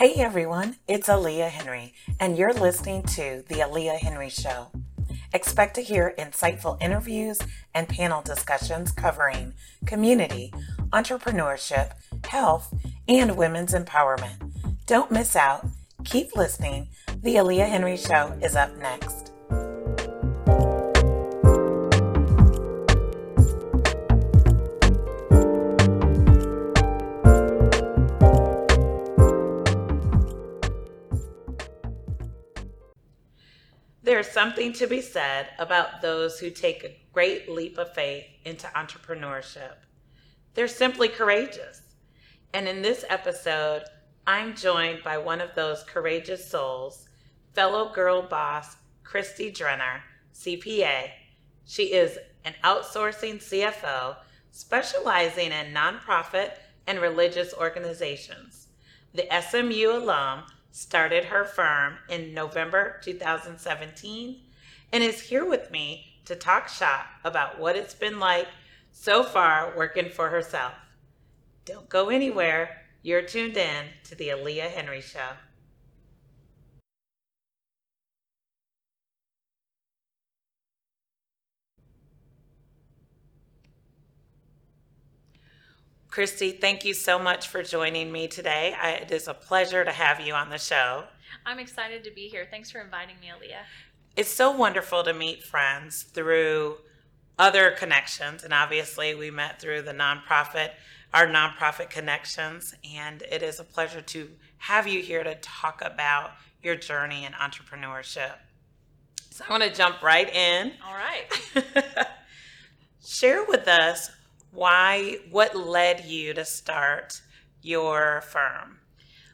Hey everyone, it's Aliah Henry, and you're listening to The Aliah Henry Show. Expect to hear insightful interviews and panel discussions covering community, entrepreneurship, health, and women's empowerment. Don't miss out. Keep listening. The Aliah Henry Show is up next. Something to be said about those who take a great leap of faith into entrepreneurship. They're simply courageous. And in this episode, I'm joined by one of those courageous souls, fellow girl boss Christy Drenner, CPA. She is an outsourcing CFO specializing in nonprofit and religious organizations. The SMU alum started her firm in November 2017 and is here with me to talk shop about what it's been like so far working for herself. Don't go anywhere. You're tuned in to the Aliah Henry Show. Christy, thank you so much for joining me today. I, it is a pleasure to have you on the show. I'm excited to be here. Thanks for inviting me, Aliah. It's so wonderful to meet friends through other connections. And obviously, we met through the nonprofit, our nonprofit connections. And it is a pleasure to have you here to talk about your journey in entrepreneurship. So I want to jump right in. All right. Share with us why, what led you to start your firm?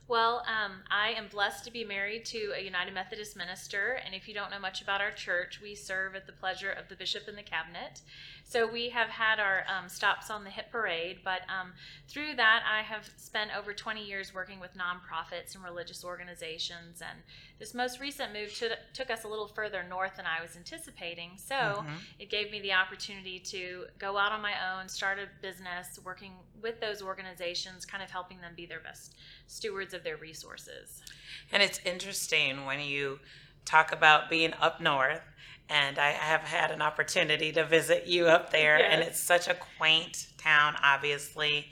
Well, um, I am blessed to be married to a United Methodist minister. And if you don't know much about our church, we serve at the pleasure of the bishop and the cabinet. So we have had our um, stops on the hit parade. But um, through that, I have spent over 20 years working with nonprofits and religious organizations. And this most recent move to, took us a little further north than I was anticipating. So mm-hmm. it gave me the opportunity to go out on my own, start a business, working with those organizations, kind of helping them be their best stewards of their resources. And it's interesting when you talk about being up north and I have had an opportunity to visit you up there, yes. and it's such a quaint town, obviously.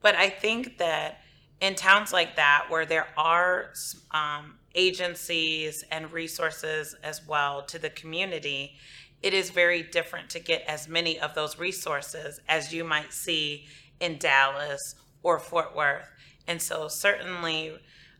But I think that in towns like that, where there are um, agencies and resources as well to the community, it is very different to get as many of those resources as you might see in Dallas or Fort Worth. And so, certainly,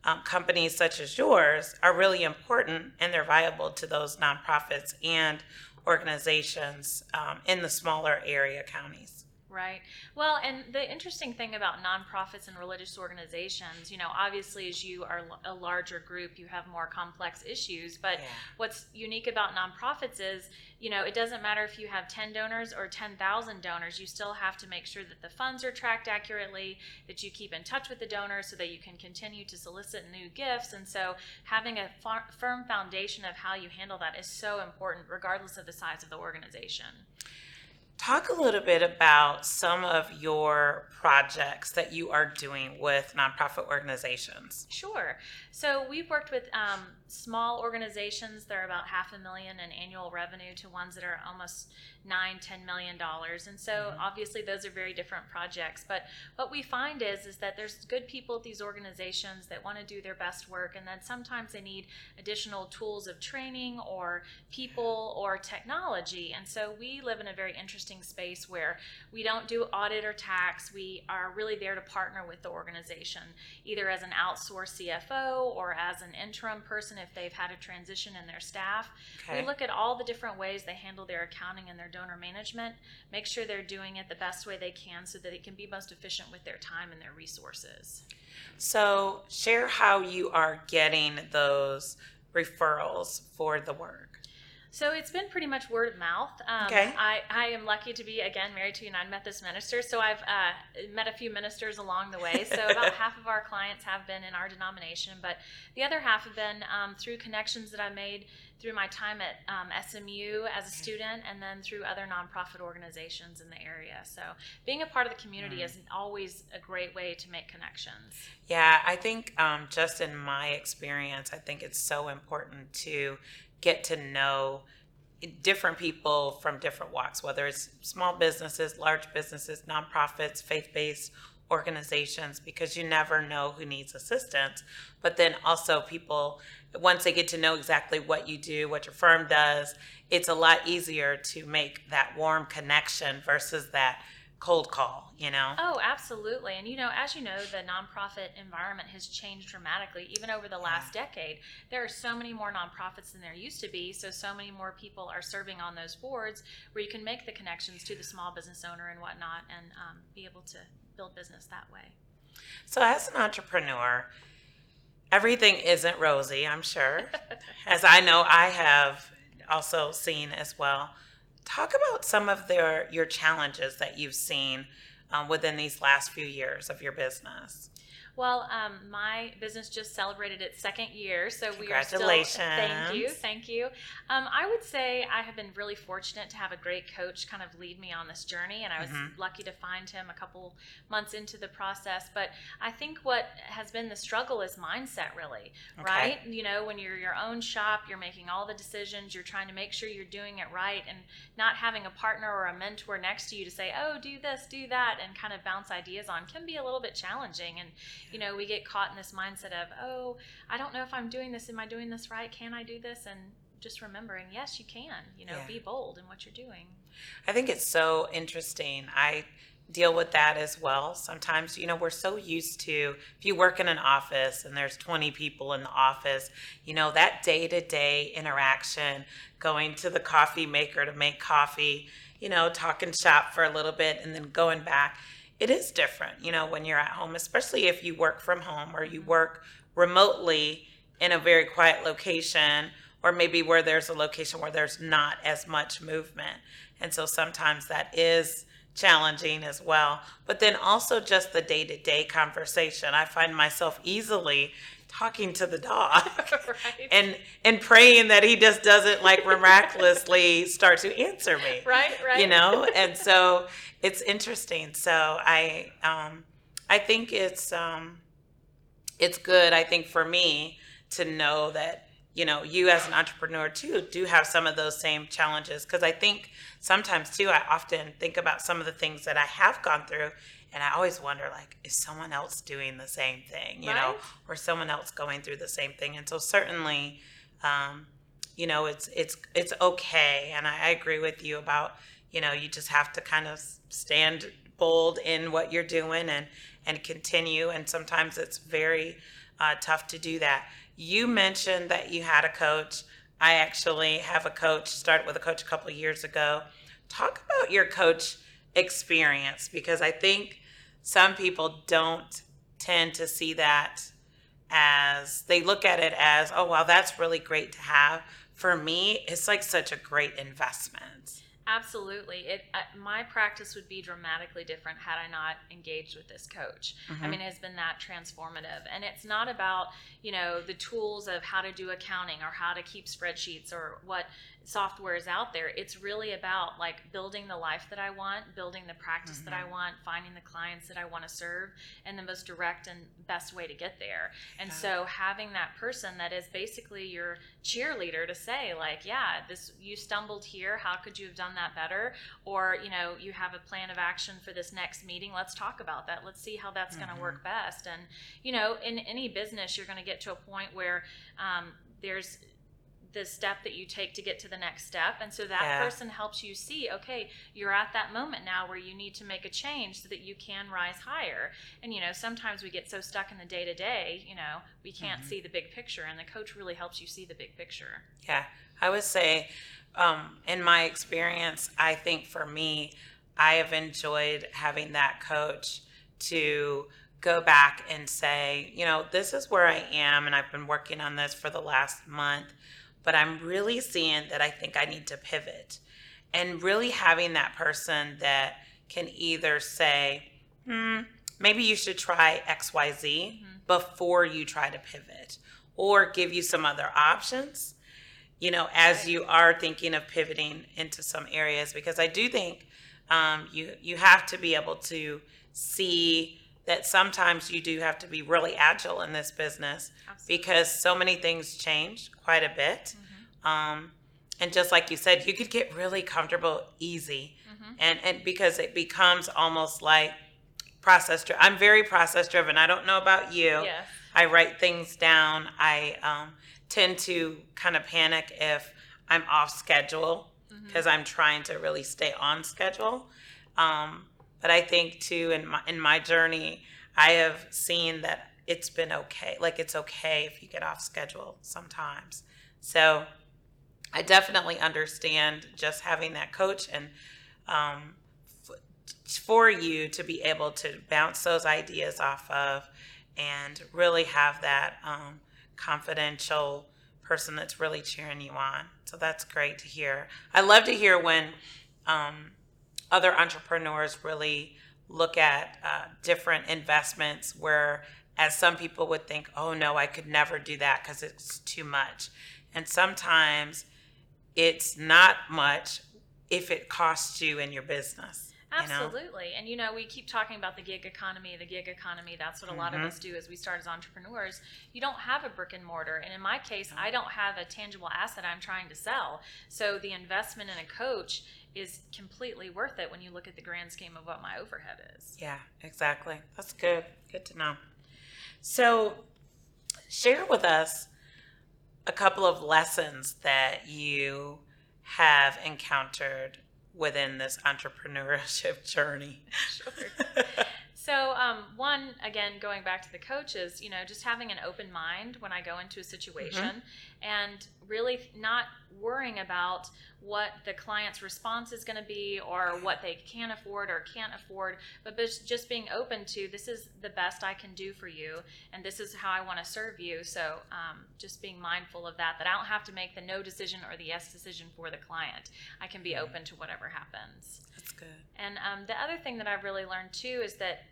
um, companies such as yours are really important and they're viable to those nonprofits and organizations um, in the smaller area counties. Right. Well, and the interesting thing about nonprofits and religious organizations, you know, obviously as you are a larger group, you have more complex issues. But yeah. what's unique about nonprofits is, you know, it doesn't matter if you have 10 donors or 10,000 donors, you still have to make sure that the funds are tracked accurately, that you keep in touch with the donors so that you can continue to solicit new gifts. And so having a far- firm foundation of how you handle that is so important, regardless of the size of the organization. Talk a little bit about some of your projects that you are doing with nonprofit organizations. Sure. So we've worked with um, small organizations that are about half a million in annual revenue to ones that are almost nine, ten million dollars. And so mm-hmm. obviously those are very different projects. But what we find is is that there's good people at these organizations that want to do their best work, and then sometimes they need additional tools of training or people or technology. And so we live in a very interesting space where we don't do audit or tax. We are really there to partner with the organization, either as an outsourced CFO or as an interim person if they've had a transition in their staff. Okay. We look at all the different ways they handle their accounting and their donor management, make sure they're doing it the best way they can so that it can be most efficient with their time and their resources. So, share how you are getting those referrals for the work. So it's been pretty much word of mouth. Um, Okay. I, I am lucky to be, again, married to a United Methodist minister. So I've uh, met a few ministers along the way. So about half of our clients have been in our denomination, but the other half have been um, through connections that I made through my time at um, SMU as a student and then through other nonprofit organizations in the area. So being a part of the community Mm. is always a great way to make connections. Yeah, I think um, just in my experience, I think it's so important to get to know different people from different walks, whether it's small businesses, large businesses, nonprofits, faith based organizations, because you never know who needs assistance. But then also, people, once they get to know exactly what you do, what your firm does, it's a lot easier to make that warm connection versus that cold call, you know? Oh, absolutely. And you know, as you know, the nonprofit environment has changed dramatically even over the last decade. There are so many more nonprofits than there used to be, so so many more people are serving on those boards where you can make the connections to the small business owner and whatnot and um, be able to build business that way. So, as an entrepreneur, everything isn't rosy, I'm sure, as I know I have also seen as well. Talk about some of their, your challenges that you've seen um, within these last few years of your business. Well, um, my business just celebrated its second year, so we are still. Congratulations. Thank you, thank you. Um, I would say I have been really fortunate to have a great coach kind of lead me on this journey, and I was Mhm. lucky to find him a couple months into the process. But I think what has been the struggle is mindset, really, Okay. right? You know, when you're your own shop, you're making all the decisions, you're trying to make sure you're doing it right, and not having a partner or a mentor next to you to say, "Oh, do this, do that," and kind of bounce ideas on can be a little bit challenging. And you know, we get caught in this mindset of, oh, I don't know if I'm doing this. Am I doing this right? Can I do this? And just remembering, yes, you can. You know, Yeah. be bold in what you're doing. I think it's so interesting. I deal with that as well. Sometimes, you know, we're so used to if you work in an office and there's 20 people in the office, you know, that day to day interaction, going to the coffee maker to make coffee, you know, talking shop for a little bit and then going back. It is different, you know, when you're at home, especially if you work from home or you work remotely in a very quiet location or maybe where there's a location where there's not as much movement. And so sometimes that is challenging as well. But then also just the day to day conversation. I find myself easily talking to the dog right. and and praying that he just doesn't like miraculously start to answer me right, right. you know and so it's interesting. So i um i think it's um it's good i think for me to know that you know you as an entrepreneur too do have some of those same challenges. Because i think sometimes too i often think about some of the things that i have gone through and i always wonder like is someone else doing the same thing you know or someone else going through the same thing. And so certainly um you know it's it's it's okay. And I, I agree with you about you know you just have to kind of stand bold in what you're doing and and continue and sometimes it's very uh, tough to do that. You mentioned that you had a coach. I actually have a coach started with a coach a couple years ago. Talk about your coach experience because i think some people don't tend to see that as they look at it as oh wow that's really great to have. For me it's like such a great investment Absolutely. It uh, my practice would be dramatically different had I not engaged with this coach. I Mhm. mean, it has been that transformative. And it's not about, you know, the tools of how to do accounting or how to keep spreadsheets or what software is out there. It's really about like building the life that I want, building the practice that I Mhm. want, finding the clients that I want to serve, and the most direct and best way to get there. And Yeah. so having that person that is basically your cheerleader to say like, yeah, this you stumbled here, how could you have done that better? Or, you know, you have a plan of action for this next meeting. Let's talk about that. Let's see how that's going Mhm. to work best. And, you know, in any business, you're going to get to a point where um, there's the step that you take to get to the next step. And so that Yeah. person helps you see, okay, you're at that moment now where you need to make a change so that you can rise higher. And, you know, sometimes we get so stuck in the day to day, you know, we can't Mhm. see the big picture. And the coach really helps you see the big picture. Yeah, I would say, um, in my experience, I think for me, I have enjoyed having that coach to go back and say, you know, this is where I am, and I've been working on this for the last month, but I'm really seeing that I think I need to pivot. And really having that person that can either say, hmm, maybe you should try XYZ Mm-hmm. before you try to pivot, or give you some other options, you know, as you are thinking of pivoting into some areas. Because I do think um, you, you have to be able to see that sometimes you do have to be really agile in this business Absolutely. because so many things change quite a bit. Um, and just like you said, you could get really comfortable easy, and and because it becomes almost like process driven. I'm very process driven. I don't know about you. Yes. I write things down. I um, tend to kind of panic if I'm off schedule because I'm trying to really stay on schedule. Um, but I think too in my in my journey, I have seen that it's been okay. Like it's okay if you get off schedule sometimes. So I definitely understand just having that coach and um, f- for you to be able to bounce those ideas off of and really have that um, confidential person that's really cheering you on. So that's great to hear. I love to hear when um, other entrepreneurs really look at uh, different investments where as some people would think oh no i could never do that because it's too much and sometimes it's not much if it costs you in your business you know? Absolutely. And you know, we keep talking about the gig economy, the gig economy. That's what a lot Mhm. of us do as we start as entrepreneurs. You don't have a brick and mortar. And in my case, I don't have a tangible asset I'm trying to sell. So the investment in a coach is completely worth it when you look at the grand scheme of what my overhead is. Yeah, exactly. That's good. Good to know. So, share with us a couple of lessons that you have encountered within this entrepreneurship journey. Sure. So, um, one, again, going back to the coaches, you know, just having an open mind when I go into a situation and really not worrying about what the client's response is going to be or what they can afford or can't afford, but just being open to this is the best I can do for you and this is how I want to serve you. So, um, just being mindful of that, that I don't have to make the no decision or the yes decision for the client. I can be open to whatever happens. That's good. And um, the other thing that I've really learned too is that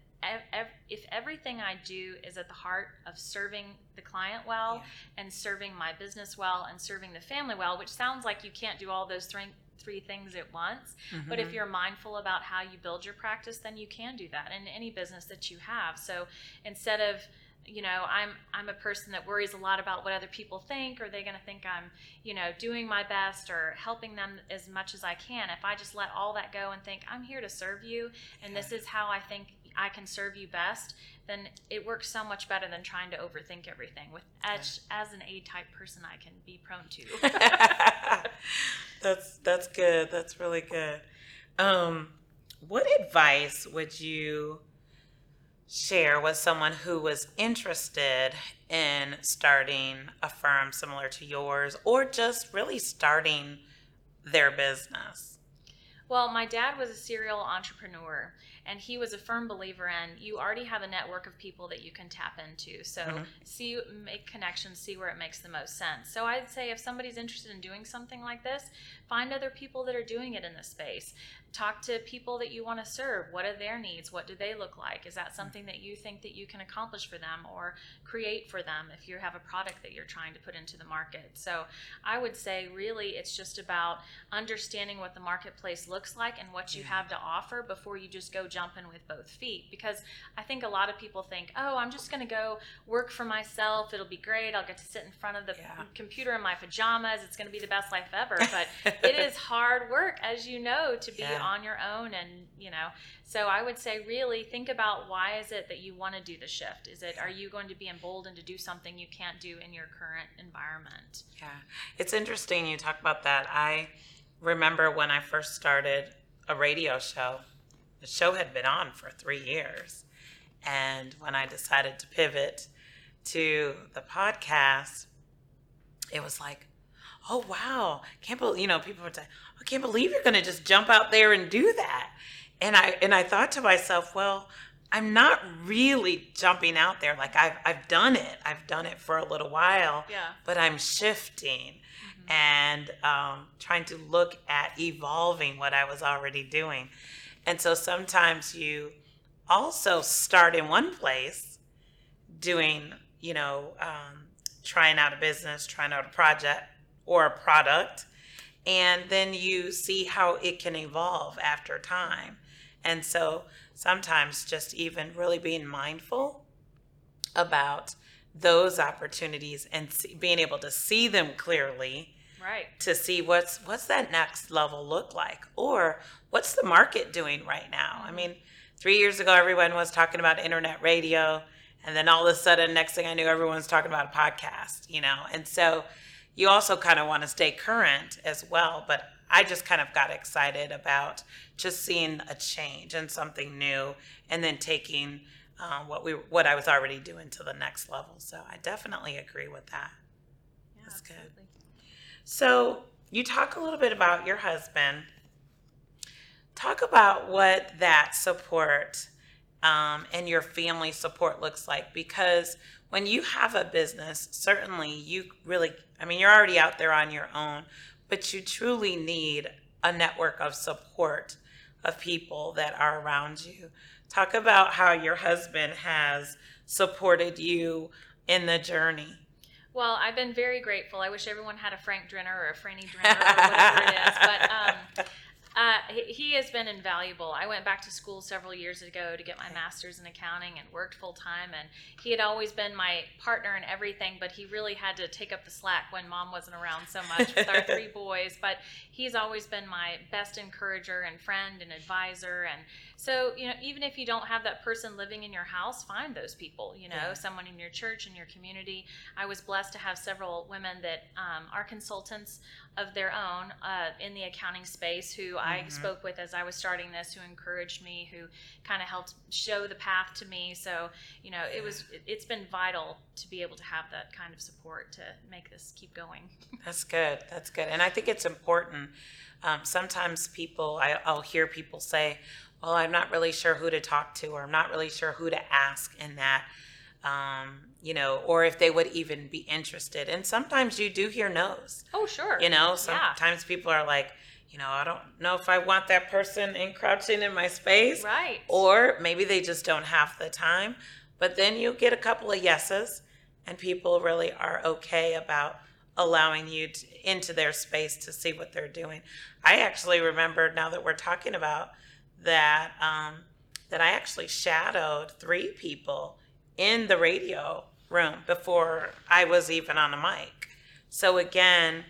if everything I do is at the heart of serving the client well Yeah. and serving my business well and serving the family well, which sounds like you can't do all those three three things at once, but if Mhm. you're mindful about how you build your practice, then you can do that in any business that you have. So instead of you know i'm i'm a person that worries a lot about what other people think are they going to think i'm you know doing my best or helping them as much as i can if i just let all that go and think i'm here to serve you and this is how i think i can serve you best then it works so much better than trying to overthink everything with as, as an a type person i can be prone to that's that's good. That's really good. Um, what advice would you share with someone who was interested in starting a firm similar to yours, or just really starting their business? Well, my dad was a serial entrepreneur, and he was a firm believer in you already have a network of people that you can tap into. So Mhm. see, make connections, see where it makes the most sense. So I'd say if somebody's interested in doing something like this, find other people that are doing it in this space. Talk to people that you want to serve. What are their needs? What do they look like? Is that mm. something that you think that you can accomplish for them or create for them if you have a product that you're trying to put into the market? So I would say really it's just about understanding what the marketplace looks like and what you Yeah. have to offer before you just go jumping with both feet. Because I think a lot of people think, oh, I'm just going to go work for myself. It'll be great. I'll get to sit in front of the Yeah. computer in my pajamas. It's going to be the best life ever. But it is hard work, as you know, to be Yeah. on your own. And, you know, so I would say really think about why is it that you want to do the shift? Is it, are you going to be emboldened to do something you can't do in your current environment? Yeah, it's interesting you talk about that. I remember when I first started a radio show, the show had been on for three years. And when I decided to pivot to the podcast, it was like, oh, wow, can't believe, you know, people would say, I can't believe you're going to just jump out there and do that. And I, and I thought to myself, well, I'm not really jumping out there. Like I've, I've done it. I've done it for a little while Yeah. but I'm shifting. and um, trying to look at evolving what I was already doing. And so sometimes you also start in one place doing, you know, um, trying out a business, trying out a project or a product, and then you see how it can evolve after time. And so sometimes just even really being mindful about those opportunities and see, being able to see them clearly Right. to see what's what's that next level look like or what's the market doing right now i mean three years ago everyone was talking about internet radio and then all of a sudden next thing i knew everyone was talking about a podcast you know and so you also kind of want to stay current as well but i just kind of got excited about just seeing a change and something new and then taking uh, what we what i was already doing to the next level so i definitely agree with that Yeah, That's good. so you talk a little bit about your husband. Talk about what that support um, and your family support looks like because when you have a business, certainly you really, I mean, you're already out there on your own, but you truly need a network of support of people that are around you. Talk about how your husband has supported you in the journey. Well, I've been very grateful. I wish everyone had a Frank Drenner or a Franny Drenner or whatever it is. But um, uh, he, he has been invaluable. I went back to school several years ago to get my master's in accounting and worked full time. And he had always been my partner in everything, but he really had to take up the slack when mom wasn't around so much with our three boys. But he's always been my best encourager and friend and advisor. And so, you know, even if you don't have that person living in your house, find those people, you know, Yeah. someone in your church, in your community. I was blessed to have several women that um, are consultants of their own uh, in the accounting space who I Mhm. spoke with as I was starting this, who encouraged me, who kind of helped show the path to me. So, you know, it was, it- it's been vital to be able to have that kind of support to make this keep going. That's good. That's good. And I think it's important. Um, sometimes people, I, I'll hear people say, well, I'm not really sure who to talk to, or I'm not really sure who to ask in that, um, you know, or if they would even be interested. And sometimes you do hear no's, Oh, sure. you know, Yeah. sometimes people are like, you know, I don't know if I want that person encroaching in my space Right. or maybe they just don't have the time. But then you get a couple of yeses, and people really are okay about allowing you to, into their space to see what they're doing. I actually remember now that we're talking about that um, that I actually shadowed three people in the radio room before I was even on a mic. So again,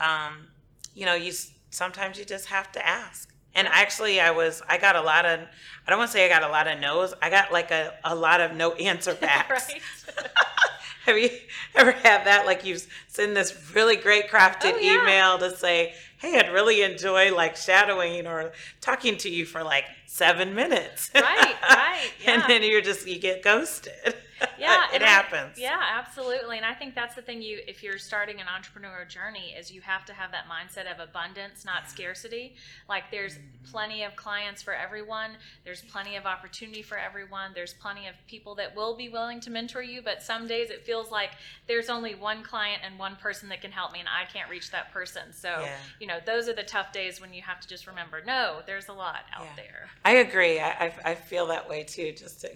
um, you know, you sometimes you just have to ask. And actually, I was I got a lot of I don't want to say I got a lot of no's. I got like a, a lot of no answer backs. Have you ever had that? Like you send this really great crafted Oh, yeah. email to say, "Hey, I'd really enjoy like shadowing or talking to you for like seven minutes." Right, right, and then you're just you get ghosted. Yeah, it and I- happens. yeah, absolutely. And I think that's the thing you if you're starting an entrepreneurial journey is you have to have that mindset of abundance, not scarcity. Like there's plenty of clients for everyone. There's plenty of opportunity for everyone. There's plenty of people that will be willing to mentor you, but some days it feels like there's only one client and one person that can help me and I can't reach that person. So, Yeah. you know, those are the tough days when you have to just remember, no, there's a lot out Yeah. there. I agree. I, I, I feel that way too. Just to,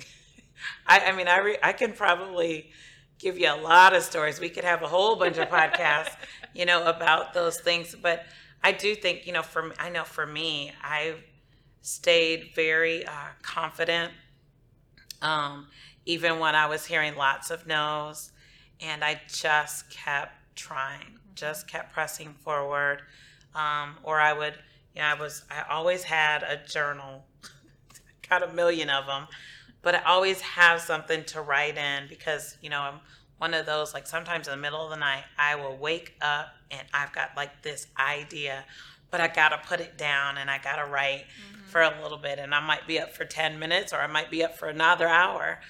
I, I mean, I, re, I can probably give you a lot of stories. We could have a whole bunch of podcasts, you know, about those things. But I do think, you know, for me, I know for me, I stayed very uh, confident, um, even when I was hearing lots of no's, and I just kept trying, just kept pressing forward. Um, or I would, you know, I was, I always had a journal, got a million of them, but I always have something to write in because, you know, I'm one of those, like sometimes in the middle of the night, I will wake up and I've got like this idea, but I got to put it down and I got to write for a little bit. And I might be up for 10 minutes or I might be up for another hour.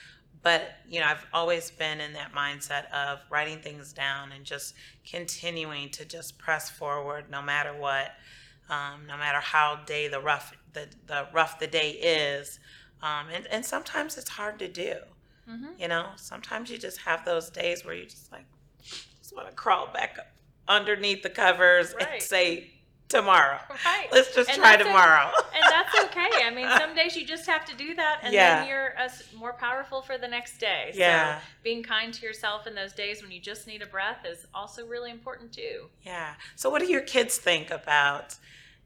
But, you know, I've always been in that mindset of writing things down and just continuing to just press forward no matter what, um, no matter how day the rough the, the rough the day is. Um, and, and sometimes it's hard to do. Mhm. You know, sometimes you just have those days where you just like just want to crawl back up underneath the covers Right. and say tomorrow. Right. Let's just And try tomorrow. and that's okay. I mean, some days you just have to do that, and Yeah. then you're uh, more powerful for the next day. Yeah. So being kind to yourself in those days when you just need a breath is also really important too. Yeah. So what do your kids think about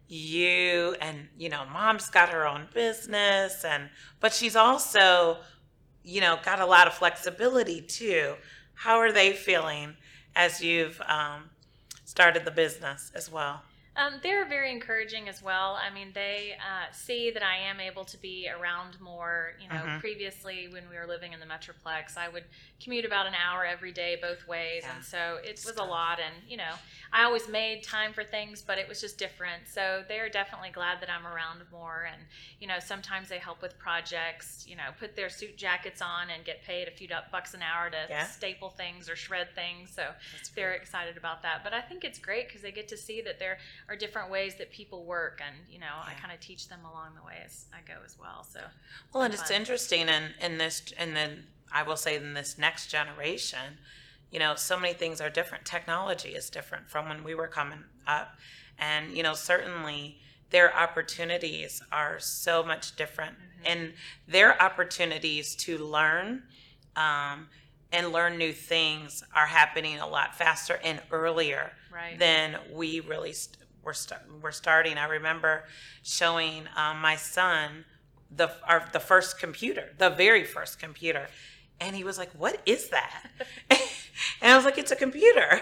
you and you know, mom's got her own business and but she's also, you know, got a lot of flexibility too. How are they feeling as you've um, started the business as well? Um, they're very encouraging as well. I mean, they uh, see that I am able to be around more. You know, Mhm. previously when we were living in the Metroplex, I would commute about an hour every day both ways, Yeah. and so it was a lot. And you know, I always made time for things, but it was just different. So they are definitely glad that I'm around more. And you know, sometimes they help with projects. You know, put their suit jackets on and get paid a few bucks an hour to Yeah. staple things or shred things. So That's they're excited about that. But I think it's great because they get to see that there are different ways that people work, and you know, I kind of teach them along the way as I go as well. So. Well, and it's interesting, and in this, and then I will say, in this next generation, you know, so many things are different. Technology is different from when we were coming up, and you know, certainly their opportunities are so much different, and their opportunities to learn um, and learn new things are happening a lot faster and earlier right, then we really st- were, st- were starting. I remember showing um, my son the our, the first computer, the very first computer, and he was like, "What is that?" and I was like, "It's a computer,"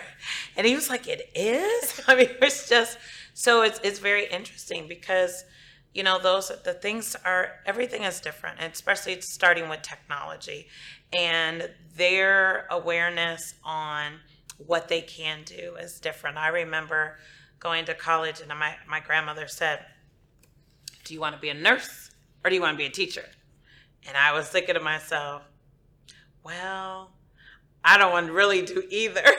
and he was like, "It is." I mean, it's just so it's it's very interesting because you know those the things are everything is different, especially starting with technology and their awareness on what they can do is different. I remember going to college and my, my grandmother said, Do you want to be a nurse or do you want to be a teacher? And I was thinking to myself, Well, I don't want to really do either.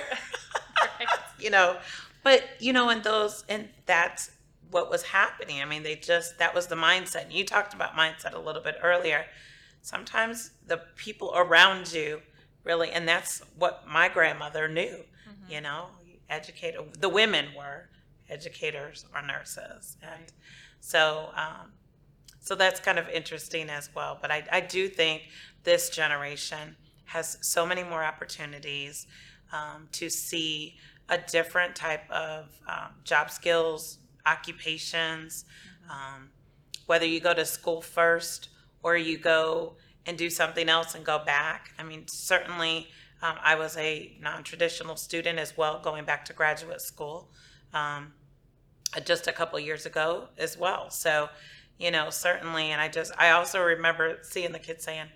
Right. you know, but you know, and those, and that's what was happening. I mean, they just, that was the mindset. And you talked about mindset a little bit earlier. Sometimes the people around you really, and that's what my grandmother knew Mhm. you know educator the women were educators or nurses. And Right. so um, so that's kind of interesting as well. But I, I do think this generation has so many more opportunities um, to see a different type of um, job skills occupations um, whether you go to school first or you go and do something else and go back. I mean certainly um, I was a non traditional student as well, going back to graduate school. Um, Uh, just a couple years ago as well. So, you know, certainly, and I just, I also remember seeing the kids saying,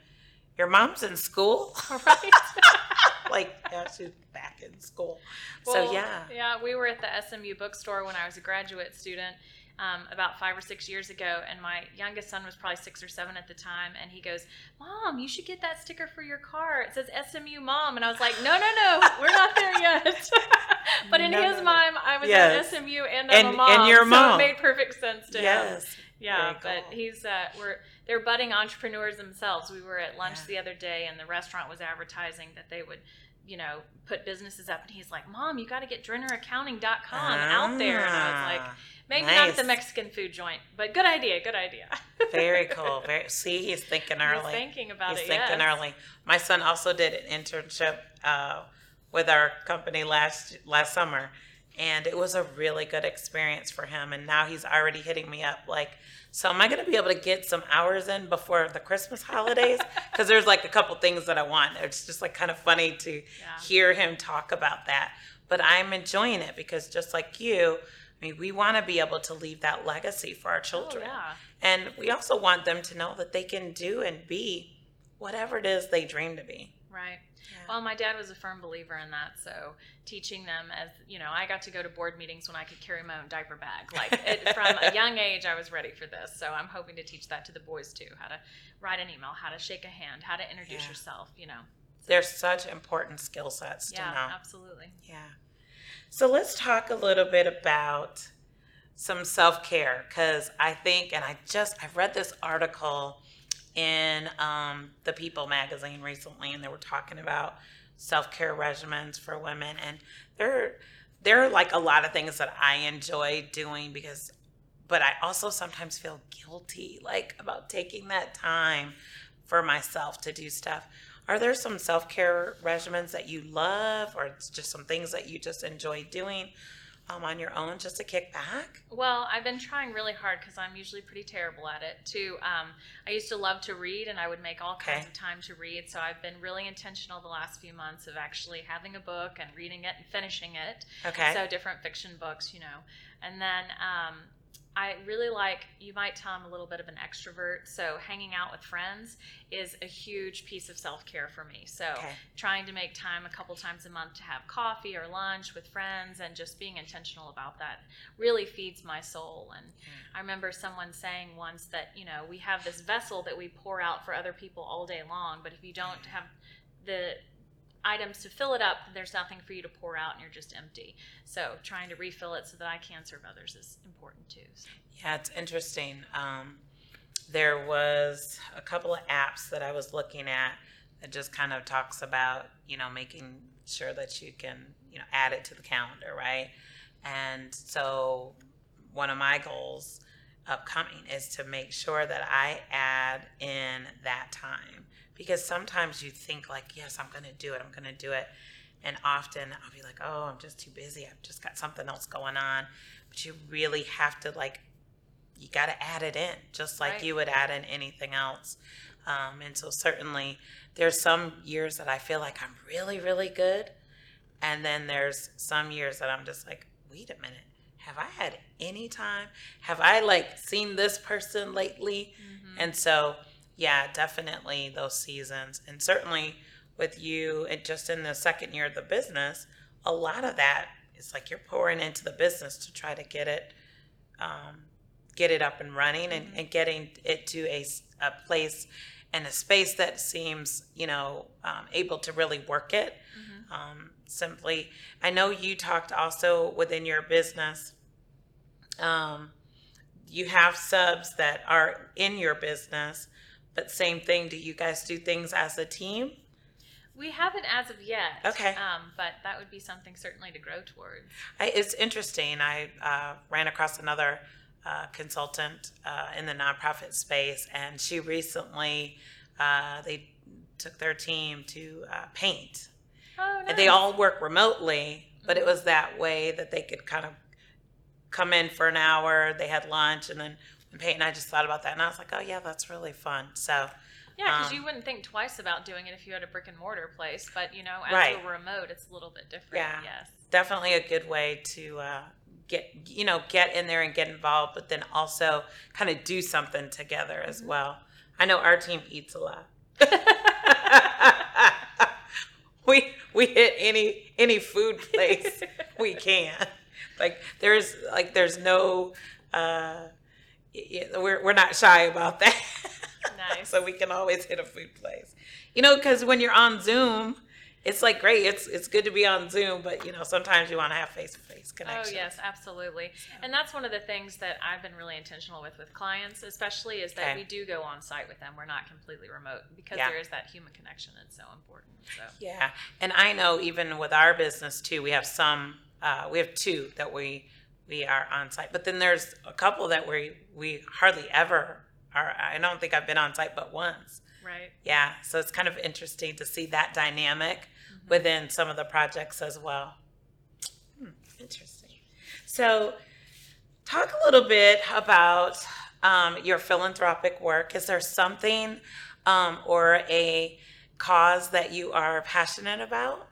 Your mom's in school? right. like, yeah, she's back in school. so, yeah. yeah. We were at the SMU bookstore when I was a graduate student. Um, about five or six years ago, and my youngest son was probably six or seven at the time, and he goes, "Mom, you should get that sticker for your car. It says SMU Mom." And I was like, "No, no, no, we're not there yet." but in No, his no, mind, I was Yes. at SMU and I'm And- a mom, and you're so mom. it made perfect sense to him. Yes. Yeah, Very but cool. he's uh, we're they're budding entrepreneurs themselves. We were at lunch Yeah. the other day, and the restaurant was advertising that they would, you know, put businesses up. And he's like, "Mom, you got to get DrennerAccounting.com out there." And I was like, Ah, "Maybe not at the. Mexican food joint, but good idea, good idea." Very cool. Very, see, he's thinking early. He's thinking about He's it. thinking yes. early. My son also did an internship uh, with our company last last summer, and it was a really good experience for him. And now he's already hitting me up like, "So am I going to be able to get some hours in before the Christmas holidays?" Because there's like a couple things that I want. It's just like kind of funny to Yeah. hear him talk about that. But I'm enjoying it because just like you, I mean, we want to be able to leave that legacy for our Oh, children. yeah. And we also want them to know that they can do and be whatever it is they dream to be. Right. Yeah. Well, my dad was a firm believer in that. So teaching them as you know, I got to go to board meetings when I could carry my own diaper bag. Like it, from a young age, I was ready for this. So I'm hoping to teach that to the boys too: how to write an email, how to shake a hand, how to introduce Yeah. yourself. You know. They're such important skill sets to Yeah, know. absolutely. Yeah. So let's talk a little bit about some self care because I think, and I just I read this article in um, the People magazine recently, and they were talking about self care regimens for women, and they're there are like a lot of things that I enjoy doing because, but I also sometimes feel guilty like about taking that time for myself to do stuff. Are there some self care regimens that you love, or just some things that you just enjoy doing um, on your own just to kick back? Well, I've been trying really hard because I'm usually pretty terrible at it. To um, I used to love to read, and I would make all kinds Okay. of time to read. So I've been really intentional the last few months of actually having a book and reading it and finishing it. Okay. So different fiction books, you know. And then um, I really like, you might tell I'm a little bit of an extrovert. So hanging out with friends is a huge piece of self care for me. So Okay. trying to make time a couple times a month to have coffee or lunch with friends and just being intentional about that really feeds my soul. And mm. I remember someone saying once that, you know, we have this vessel that we pour out for other people all day long, but if you don't have the items to fill it up, there's nothing for you to pour out and you're just empty. So trying to refill it so that I can serve others is important too. So. Yeah, it's interesting. Um, there was a couple of apps that I was looking at that just kind of talks about, you know, making sure that you can, you know, add it to the calendar, right? And so one of my goals upcoming is to make sure that I add in that time because sometimes you think like, yes, I'm going to do it. I'm going to do it. And often I'll be like, oh, I'm just too busy. I've just got something else going on. But you really have to like you got to add it in just like Right. you would add in anything else um, and so certainly there's some years that i feel like i'm really really good and then there's some years that i'm just like wait a minute have i had any time have i like seen this person lately and so yeah definitely those seasons. And certainly with you and just in the second year of the business a lot of that is like you're pouring into the business to try to get it um, get it up and running and, and getting it to a, a place and a space that seems you know um, able to really work it. Um, simply i know you talked also within your business um, you have subs that are in your business but same thing do you guys do things as a team We haven't as of yet. Okay. Um, but that would be something certainly to grow towards. I, it's interesting. I uh, ran across another uh, consultant uh, in the nonprofit space, and she recently uh, they took their team to uh, paint. Oh, nice. And they all work remotely, but it was that way that they could kind of come in for an hour. They had lunch, and then paint. And I just thought about that, and I was like, oh yeah, that's really fun. So Yeah, because Um, you wouldn't think twice about doing it if you had a brick and mortar place, but you know, as Right. we're remote, it's a little bit different. Yeah. Yes. definitely a good way to uh, get you know get in there and get involved but then also kind of do something together as well i know our team eats a lot we we hit any any food place we can like there's like there's no uh we're, we're not shy about that Nice. so we can always hit a food place you know because when you're on zoom it's like great it's it's good to be on zoom but you know sometimes you want to have face-to-face connections. Oh yes, absolutely. And that's one of the things that I've been really intentional with with clients, especially is that Okay. we do go on site with them. We're not completely remote because Yeah. there is that human connection that's so important. So Yeah, and I know even with our business too, we have some. Uh, we have two that we we are on site, but then there's a couple that we we hardly ever are. I don't think I've been on site but once. right. Yeah, so it's kind of interesting to see that dynamic within some of the projects as well. Hmm, interesting. So, talk a little bit about um, your philanthropic work. Is there something um, or a cause that you are passionate about?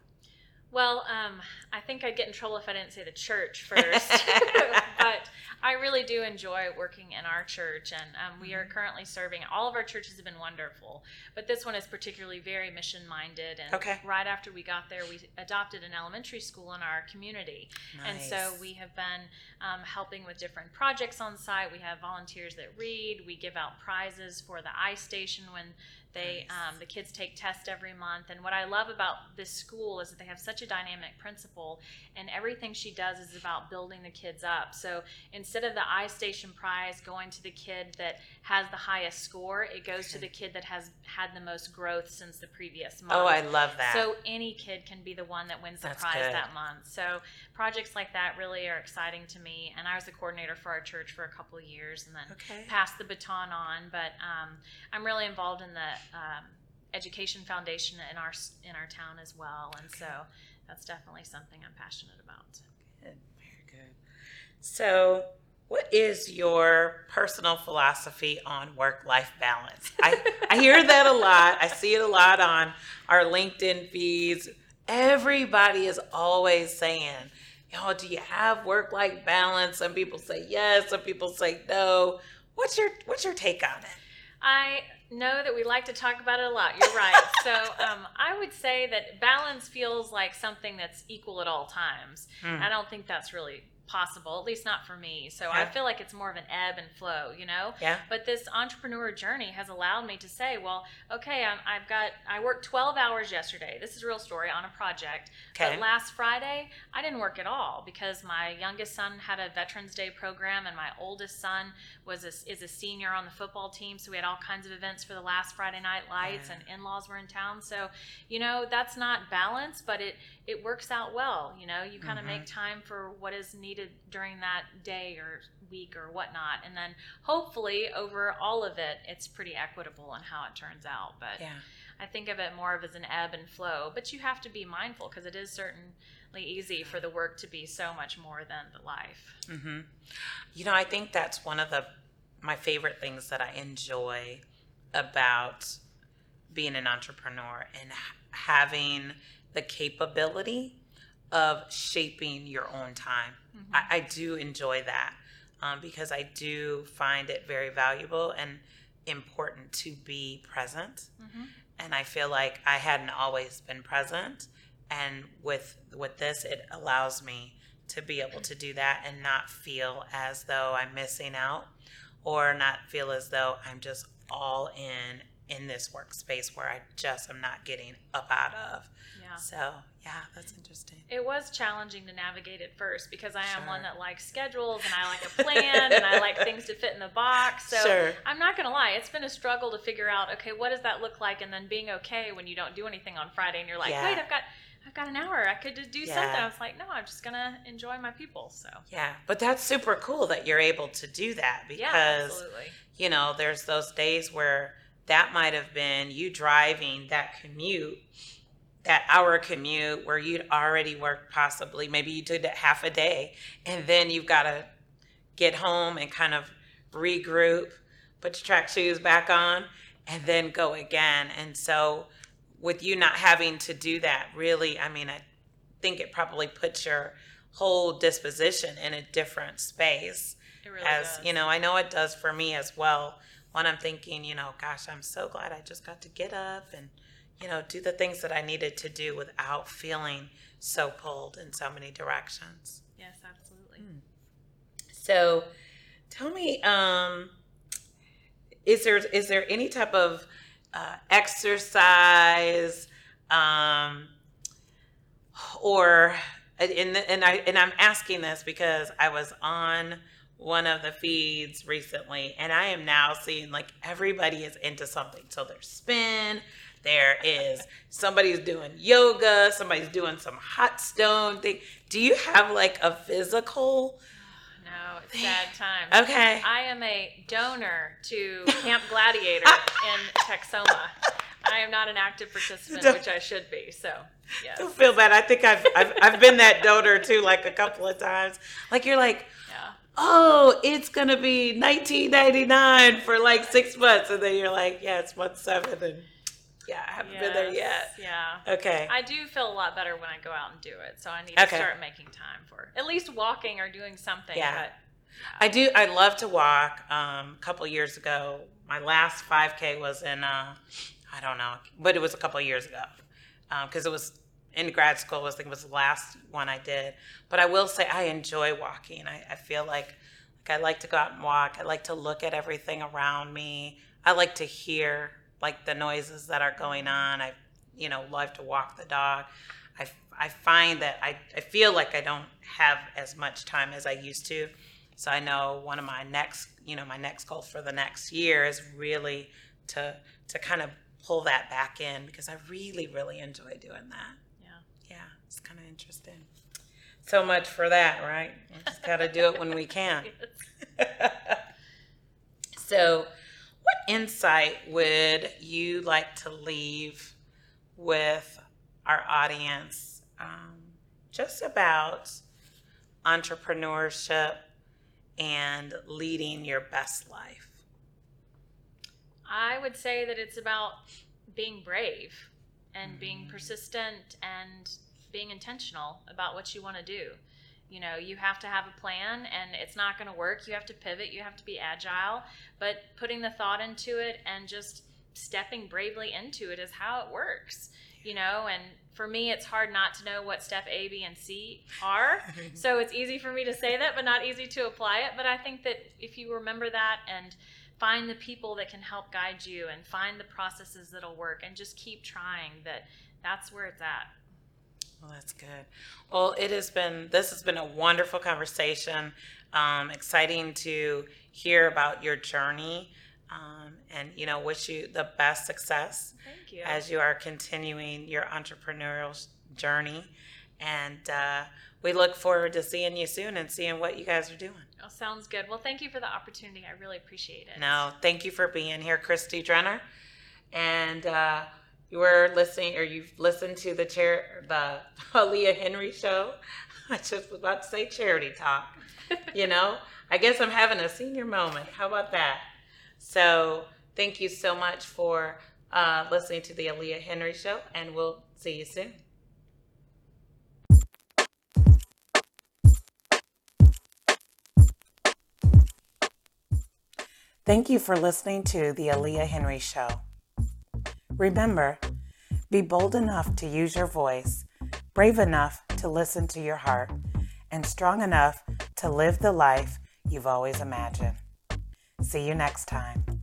Well, um, I think I'd get in trouble if I didn't say the church first, but I really do enjoy working in our church, and um, we are currently serving. All of our churches have been wonderful, but this one is particularly very mission minded. And Okay. right after we got there, we adopted an elementary school in our community, and so we have been um, helping with different projects on site. We have volunteers that read. We give out prizes for the iStation when they Nice. um, the kids take tests every month. And what I love about this school is that they have such a dynamic principal, and everything she does is about building the kids up. So instead of the iStation prize going to the kid that has the highest score, it goes to the kid that has had the most growth since the previous month. Oh, I love that. So any kid can be the one that wins the That's prize good. that month. So projects like that really are exciting to me. And I was the coordinator for our church for a couple of years, and then okay. passed the baton on. But um, I'm really involved in the um, education foundation in our in our town as well, and so that's definitely something I'm passionate about. Good. Very good. So, what is your personal philosophy on work life balance? I, I hear that a lot. I see it a lot on our LinkedIn feeds. Everybody is always saying, "Oh, do you have work life balance?" Some people say yes, some people say no. What's your What's your take on it? I know that we like to talk about it a lot. You're right. so um, I would say that balance feels like something that's equal at all times. Hmm. I don't think that's really possible, at least not for me. So I feel like it's more of an ebb and flow, you know? Yeah. But this entrepreneur journey has allowed me to say, well, okay, I'm, I've got, I worked 12 hours yesterday. This is a real story on a project. Okay. But last Friday, I didn't work at all because my youngest son had a Veterans Day program, and my oldest son was a, is a senior on the football team. So we had all kinds of events for the last Friday night lights, Yeah. and in-laws were in town. So, you know, that's not balance, but it it works out well. You know, you kind of Mhm. make time for what is needed during that day or week or whatnot, and then hopefully over all of it, it's pretty equitable in how it turns out. But Yeah. I think of it more of as an ebb and flow, but you have to be mindful because it is certainly easy for the work to be so much more than the life. hmm You know, I think that's one of the my favorite things that I enjoy about being an entrepreneur and having the capability of shaping your own time. I, I do enjoy that um, because I do find it very valuable and important to be present. Mhm. And I feel like I hadn't always been present, and with with this, it allows me to be able to do that and not feel as though I'm missing out, or not feel as though I'm just all in in this workspace where I just am not getting up out of. Yeah. So yeah, that's interesting. It was challenging to navigate at first because I am Sure. one that likes schedules and I like a plan and I like things to fit in the box. So Sure. I'm not going to lie, it's been a struggle to figure out, okay, what does that look like? And then being okay when you don't do anything on Friday and you're like, Yeah. wait, I've got. I've got an hour. I could just do something. I was like, no, I'm just gonna enjoy my people. So Yeah, but that's super cool that you're able to do that because yeah, you know, there's those days where that might have been you driving that commute, that hour commute where you'd already worked possibly, maybe you did it half a day, and then you've got to get home and kind of regroup, put your track shoes back on, and then go again. And so, with you not having to do that, really, I mean, I think it probably puts your whole disposition in a different space It really as does. you know i know it does for me as well when i'm thinking you know gosh i'm so glad i just got to get up and you know do the things that i needed to do without feeling so pulled in so many directions Yes, absolutely. so tell me um is there is there any type of uh, exercise um or and and I and I'm asking this because I was on one of the feeds recently and I am now seeing like everybody is into something. So there's spin, there is somebody's doing yoga, somebody's doing some hot stone thing. Do you have like a physical? No, it's sad times. Okay. I am a donor to Camp Gladiator in Texoma. I am not an active participant, Don't- which I should be. So, yes. Don't feel bad. I think I've, I've I've been that donor too, like a couple of times. Like you're like, Yeah. Oh, it's gonna be 1999 for like six months, and then you're like, yeah, it's month seven, and yeah, I haven't been there yet. Yeah. Okay. I do feel a lot better when I go out and do it. So I need to Okay. start making time for at least walking or doing something. Yeah. But I do. I love to walk. Um, a couple years ago, my last 5K was in. Uh, I don't know, but it was a couple of years ago because it was in grad school. Was I was the last one I did. But I will say I enjoy walking. I, I feel like like I like to go out and walk. I like to look at everything around me. I like to hear like the noises that are going on. I you know love to walk the dog. I, I find that I, I feel like I don't have as much time as I used to. So I know one of my next, you know, my next goal for the next year is really to to kind of pull that back in because I really, really enjoy doing that. It's kind of interesting. So much for that, right? We just got to do it when we can. so, what insight would you like to leave with our audience um, just about entrepreneurship and leading your best life? I would say that it's about being brave and being Mm. persistent and being intentional about what you want to do. You know, you have to have a plan and it's not going to work. You have to pivot, you have to be agile, but putting the thought into it and just stepping bravely into it is how it works. You know, and for me, it's hard not to know what step A, B, and C are. So it's easy for me to say that, but not easy to apply it. But I think that if you remember that and find the people that can help guide you and find the processes that'll work and just keep trying, that that's where it's at. Well, that's good. Well, it has been, this has been a wonderful conversation. Um, exciting to hear about your journey. Um, and, you know, wish you the best success Thank you. as you are continuing your entrepreneurial journey. And uh, we look forward to seeing you soon and seeing what you guys are doing. oh, sounds good. Well, thank you for the opportunity. I really appreciate it. No, thank you for being here, Christy Drenner. And uh, you were listening, or you've listened to the chair, the Aliah Henry show. I just was about to say charity talk. You know, I guess I'm having a senior moment. How about that? So, thank you so much for uh, listening to the Aliah Henry show, and we'll see you soon. Thank you for listening to the Aliah Henry Show. Remember, be bold enough to use your voice, brave enough to listen to your heart, and strong enough to live the life you've always imagined. See you next time.